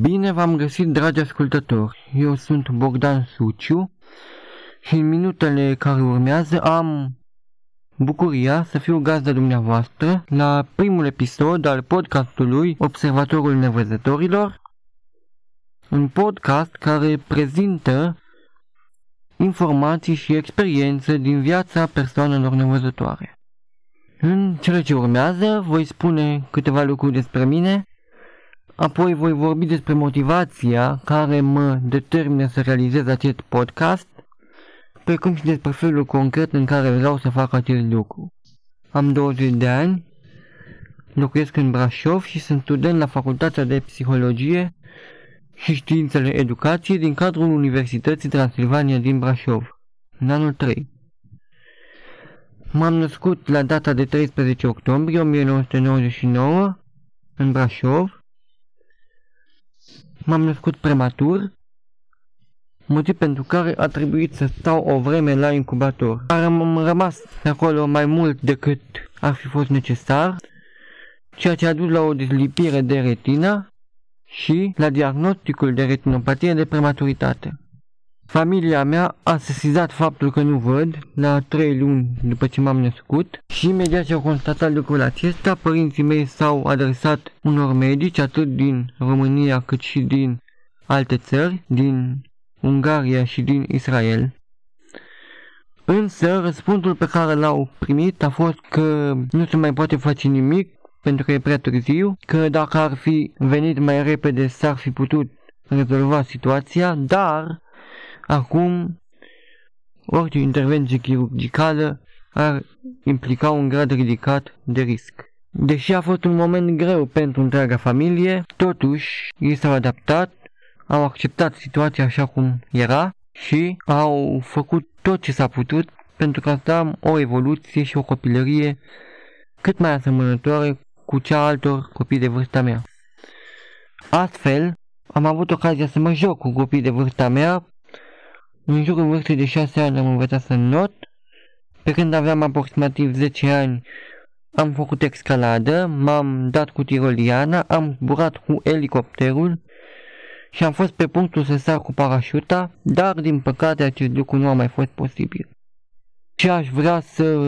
Bine v-am găsit, dragi ascultători. Eu sunt Bogdan Suciu și în minutele care urmează am bucuria să fiu gazda dumneavoastră la primul episod al podcastului Observatorul Nevăzătorilor, un podcast care prezintă informații și experiențe din viața persoanelor nevăzătoare. În cele ce urmează voi spune câteva lucruri despre mine, apoi voi vorbi despre motivația care mă determină să realizez acest podcast, precum și despre felul concret în care vreau să fac acest lucru. Am 20 de ani, locuiesc în Brașov și sunt student la Facultatea de Psihologie și Științele Educației din cadrul Universității Transilvania din Brașov, în anul 3. M-am născut la data de 13 octombrie 1999 în Brașov. M-am născut prematur, motiv pentru care a trebuit să stau o vreme la incubator. Am rămas acolo mai mult decât ar fi fost necesar, ceea ce a dus la o dezlipire de retina și la diagnosticul de retinopatie de prematuritate. Familia mea a sesizat faptul că nu văd la trei luni după ce m-am născut și imediat ce au constatat lucrul acesta, părinții mei s-au adresat unor medici atât din România cât și din alte țări, din Ungaria și din Israel. Însă răspunsul pe care l-au primit a fost că nu se mai poate face nimic pentru că e prea târziu, că dacă ar fi venit mai repede s-ar fi putut rezolva situația, dar acum orice intervenție chirurgicală ar implica un grad ridicat de risc. Deși a fost un moment greu pentru întreaga familie, totuși ei s-au adaptat, au acceptat situația așa cum era și au făcut tot ce s-a putut pentru ca să am o evoluție și o copilărie cât mai asemănătoare cu cea altor copii de vârsta mea. Astfel, am avut ocazia să mă joc cu copii de vârsta mea. În jurul vârstei de 6 ani am învățat să not. Pe când aveam aproximativ 10 ani, am făcut escaladă, m-am dat cu tiroliana, am zburat cu elicopterul și am fost pe punctul să sar cu parașuta, dar din păcate acest lucru nu a mai fost posibil. Ce aș vrea să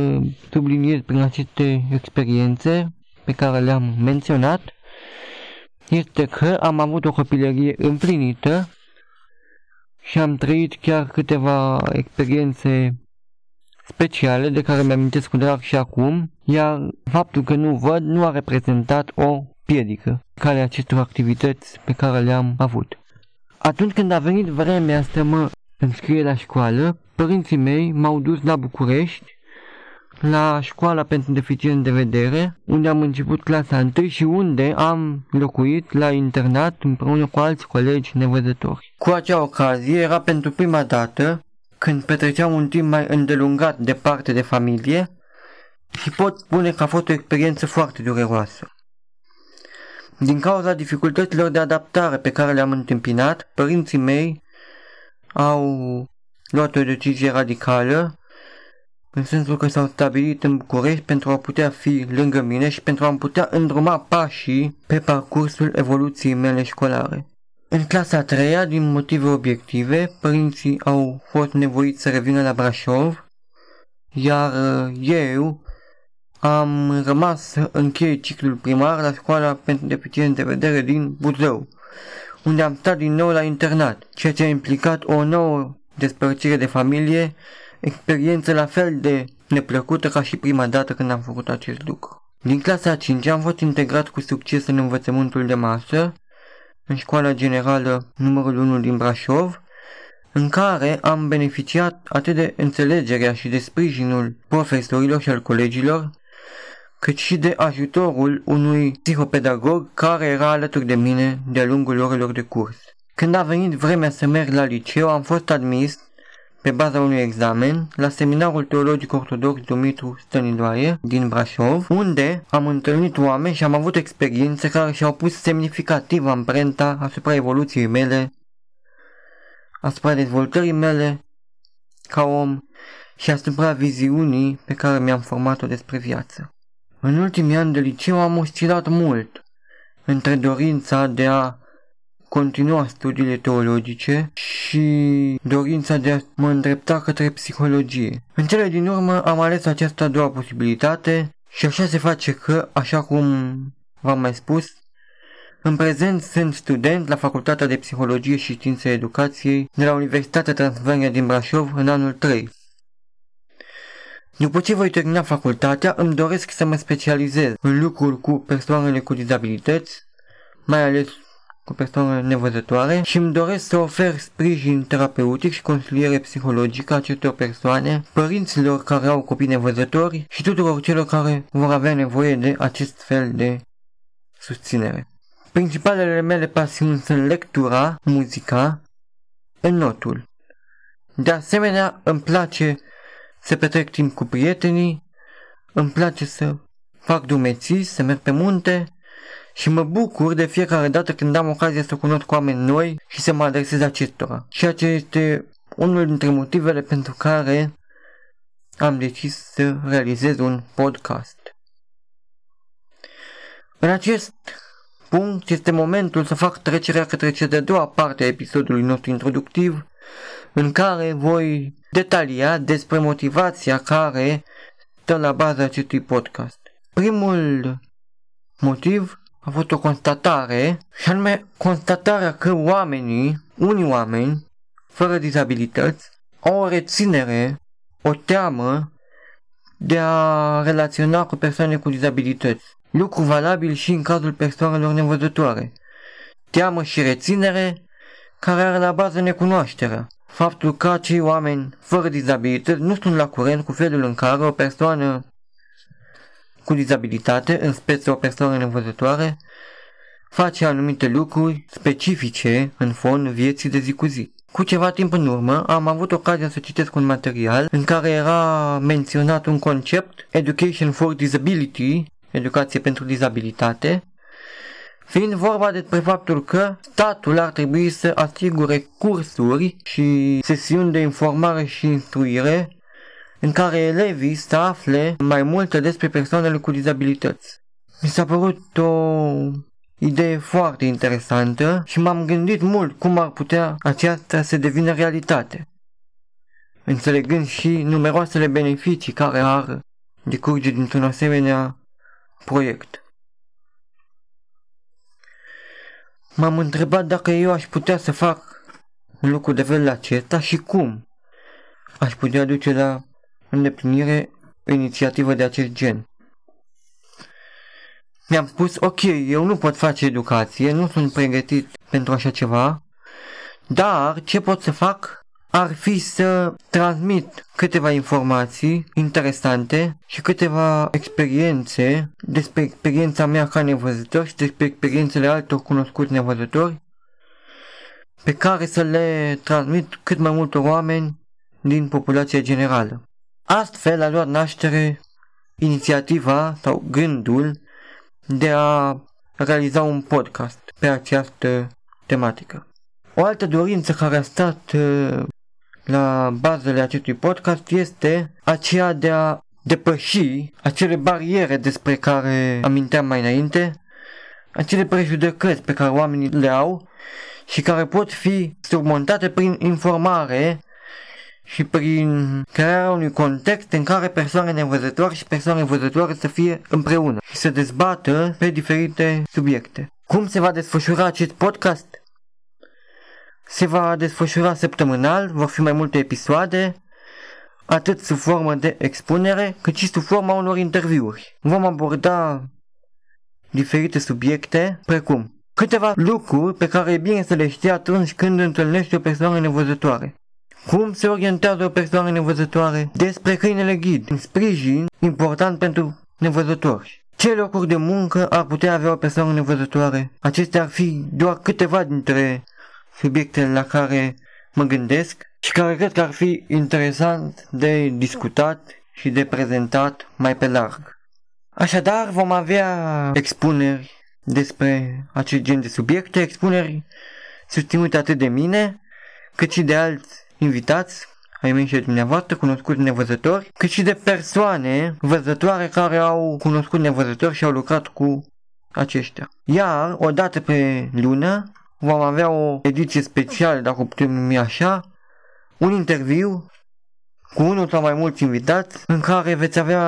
subliniez prin aceste experiențe pe care le-am menționat este că am avut o copilărie împlinită și am trăit chiar câteva experiențe speciale de care mi-amintesc cu drag și acum, iar faptul că nu văd nu a reprezentat o piedică care acestor activități pe care le-am avut. Atunci când a venit vremea să mă înscrie la școală, părinții mei m-au dus la București la școala pentru deficient de vedere, unde am început clasa 1 și unde am locuit la internat împreună cu alți colegi nevăzători. Cu acea ocazie era pentru prima dată când petreceam un timp mai îndelungat departe de familie și pot spune că a fost o experiență foarte dureroasă. Din cauza dificultăților de adaptare pe care le-am întâmpinat, părinții mei au luat o decizie radicală în sensul că s-au stabilit în București pentru a putea fi lângă mine și pentru a-mi putea îndruma pașii pe parcursul evoluției mele școlare. În clasa a treia, din motive obiective, părinții au fost nevoiți să revină la Brașov, iar uh, eu am rămas să închei ciclul primar la școala pentru deficienți de vedere din Buzău, unde am stat din nou la internat, ceea ce a implicat o nouă despărțire de familie experiență la fel de neplăcută ca și prima dată când am făcut acest lucru. Din clasa a 5 am fost integrat cu succes în învățământul de masă, în școala generală numărul 1 din Brașov, în care am beneficiat atât de înțelegerea și de sprijinul profesorilor și al colegilor, cât și de ajutorul unui psihopedagog care era alături de mine de-a lungul orelor de curs. Când a venit vremea să merg la liceu, am fost admis pe baza unui examen la seminarul teologic ortodox Dumitru Stăniloae din Brașov, unde am întâlnit oameni și am avut experiențe care și-au pus semnificativ amprenta asupra evoluției mele, asupra dezvoltării mele ca om și asupra viziunii pe care mi-am format-o despre viață. În ultimii ani de liceu am oscilat mult între dorința de a continua studiile teologice și dorința de a mă îndrepta către psihologie. În cele din urmă am ales această a doua posibilitate și așa se face că, așa cum v-am mai spus, în prezent sunt student la Facultatea de Psihologie și Științe Educației de la Universitatea Transylvania din Brașov în anul 3. După ce voi termina facultatea, îmi doresc să mă specializez în lucruri cu persoanele cu dizabilități, mai ales cu persoane nevăzătoare și îmi doresc să ofer sprijin terapeutic și consiliere psihologică acestor persoane, părinților care au copii nevăzători și tuturor celor care vor avea nevoie de acest fel de susținere. Principalele mele pasiuni sunt lectura, muzica, notul. De asemenea, îmi place să petrec timp cu prietenii, îmi place să fac dumeții, să merg pe munte și mă bucur de fiecare dată când am ocazia să cunosc oameni noi și să mă adresez acestora. Ceea ce este unul dintre motivele pentru care am decis să realizez un podcast. În acest punct este momentul să fac trecerea către cea de-a doua parte a episodului nostru introductiv, în care voi detalia despre motivația care stă la baza acestui podcast. Primul motiv a fost o constatare, și anume constatarea că oamenii, unii oameni, fără dizabilități, au o reținere, o teamă de a relaționa cu persoane cu dizabilități. Lucru valabil și în cazul persoanelor nevăzătoare. Teamă și reținere care are la bază necunoașterea. Faptul că acei oameni fără dizabilități nu sunt la curent cu felul în care o persoană cu dizabilitate, în speță o persoană nevăzătoare, face anumite lucruri specifice în fond vieții de zi cu zi. Cu ceva timp în urmă am avut ocazia să citesc un material în care era menționat un concept Education for Disability, educație pentru dizabilitate, fiind vorba despre faptul că statul ar trebui să asigure cursuri și sesiuni de informare și instruire în care elevii să afle mai multe despre persoanele cu dizabilități. Mi s-a părut o idee foarte interesantă și m-am gândit mult cum ar putea aceasta să devină realitate, înțelegând și numeroasele beneficii care ar decurge dintr-un asemenea proiect. M-am întrebat dacă eu aș putea să fac un lucru de felul acesta și cum aș putea duce la îndeplinire o inițiativă de acest gen. Mi-am spus, ok, eu nu pot face educație, nu sunt pregătit pentru așa ceva, dar ce pot să fac ar fi să transmit câteva informații interesante și câteva experiențe despre experiența mea ca nevăzător și despre experiențele altor cunoscuți nevăzători pe care să le transmit cât mai multor oameni din populația generală. Astfel a luat naștere inițiativa sau gândul de a realiza un podcast pe această tematică. O altă dorință care a stat uh, la bazele acestui podcast este aceea de a depăși acele bariere despre care aminteam mai înainte, acele prejudecăți pe care oamenii le au și care pot fi surmontate prin informare și prin crearea unui context în care persoane nevăzătoare și persoane văzătoare să fie împreună și să dezbată pe diferite subiecte. Cum se va desfășura acest podcast? Se va desfășura săptămânal, vor fi mai multe episoade, atât sub formă de expunere, cât și sub forma unor interviuri. Vom aborda diferite subiecte, precum câteva lucruri pe care e bine să le știi atunci când întâlnești o persoană nevăzătoare. Cum se orientează o persoană nevăzătoare? Despre câinele ghid, un sprijin important pentru nevăzători. Ce locuri de muncă ar putea avea o persoană nevăzătoare? Acestea ar fi doar câteva dintre subiectele la care mă gândesc și care cred că ar fi interesant de discutat și de prezentat mai pe larg. Așadar, vom avea expuneri despre acest gen de subiecte, expuneri susținute atât de mine, cât și de alți invitați ai mei și de dumneavoastră, cunoscuți nevăzători, cât și de persoane văzătoare care au cunoscut nevăzători și au lucrat cu aceștia. Iar, o dată pe lună, vom avea o ediție specială, dacă o putem numi așa, un interviu cu unul sau mai mulți invitați în care veți avea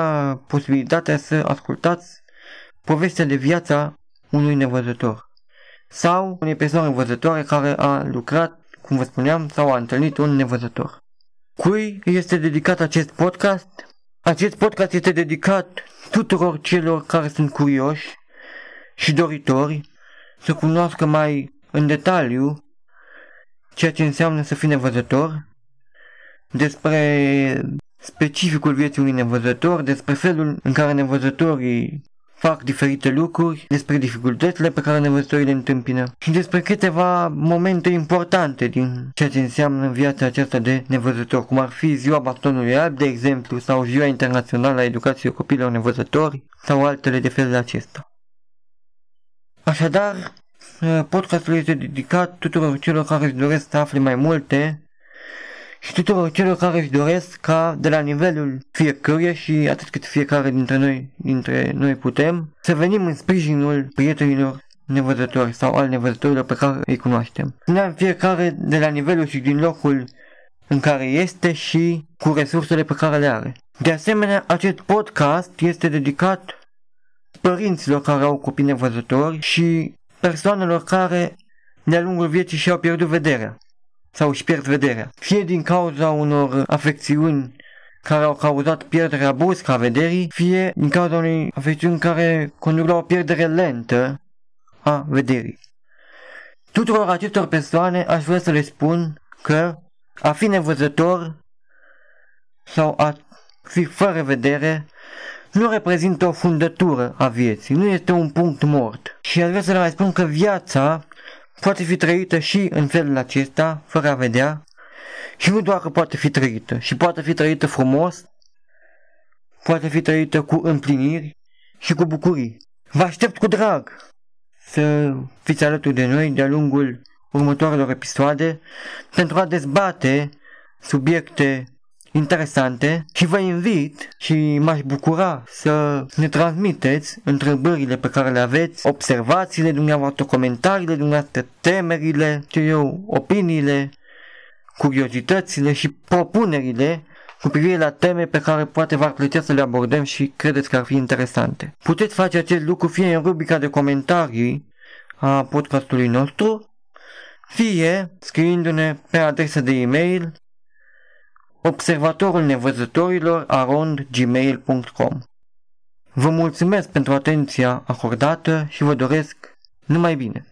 posibilitatea să ascultați povestea de viața unui nevăzător sau unei persoane văzătoare care a lucrat, cum vă spuneam, sau a întâlnit un nevăzător. Cui este dedicat acest podcast? Acest podcast este dedicat tuturor celor care sunt curioși și doritori să cunoască mai în detaliu ceea ce înseamnă să fii nevăzător, despre specificul vieții unui nevăzător, despre felul în care nevăzătorii fac diferite lucruri, despre dificultățile pe care nevăzătorii le întâmpină și despre câteva momente importante din ceea ce înseamnă viața aceasta de nevăzător, cum ar fi ziua bastonului alb, de exemplu, sau ziua internațională a educației copiilor nevăzători, sau altele de felul acesta. Așadar, podcastul este dedicat tuturor celor care își doresc să afle mai multe și tuturor celor care își doresc ca de la nivelul fiecăruia și atât cât fiecare dintre noi, dintre noi putem, să venim în sprijinul prietenilor nevăzători sau al nevăzătorilor pe care îi cunoaștem. Ne-am fiecare de la nivelul și din locul în care este și cu resursele pe care le are. De asemenea, acest podcast este dedicat părinților care au copii nevăzători și persoanelor care de-a lungul vieții și-au pierdut vederea sau își pierd vederea. Fie din cauza unor afecțiuni care au cauzat pierderea bruscă a vederii, fie din cauza unei afecțiuni care conduc la o pierdere lentă a vederii. Tuturor acestor persoane aș vrea să le spun că a fi nevăzător sau a fi fără vedere nu reprezintă o fundătură a vieții, nu este un punct mort. Și aș vrea să le mai spun că viața poate fi trăită și în felul acesta, fără a vedea, și nu doar că poate fi trăită, și poate fi trăită frumos, poate fi trăită cu împliniri și cu bucurii. Vă aștept cu drag să fiți alături de noi de-a lungul următoarelor episoade pentru a dezbate subiecte interesante și vă invit și m-aș bucura să ne transmiteți întrebările pe care le aveți, observațiile dumneavoastră, comentariile dumneavoastră, temerile, ce eu, opiniile, curiozitățile și propunerile cu privire la teme pe care poate v-ar plăcea să le abordăm și credeți că ar fi interesante. Puteți face acest lucru fie în rubrica de comentarii a podcastului nostru, fie scriindu-ne pe adresa de e-mail observatorul nevăzătorilor arond gmail.com Vă mulțumesc pentru atenția acordată și vă doresc numai bine!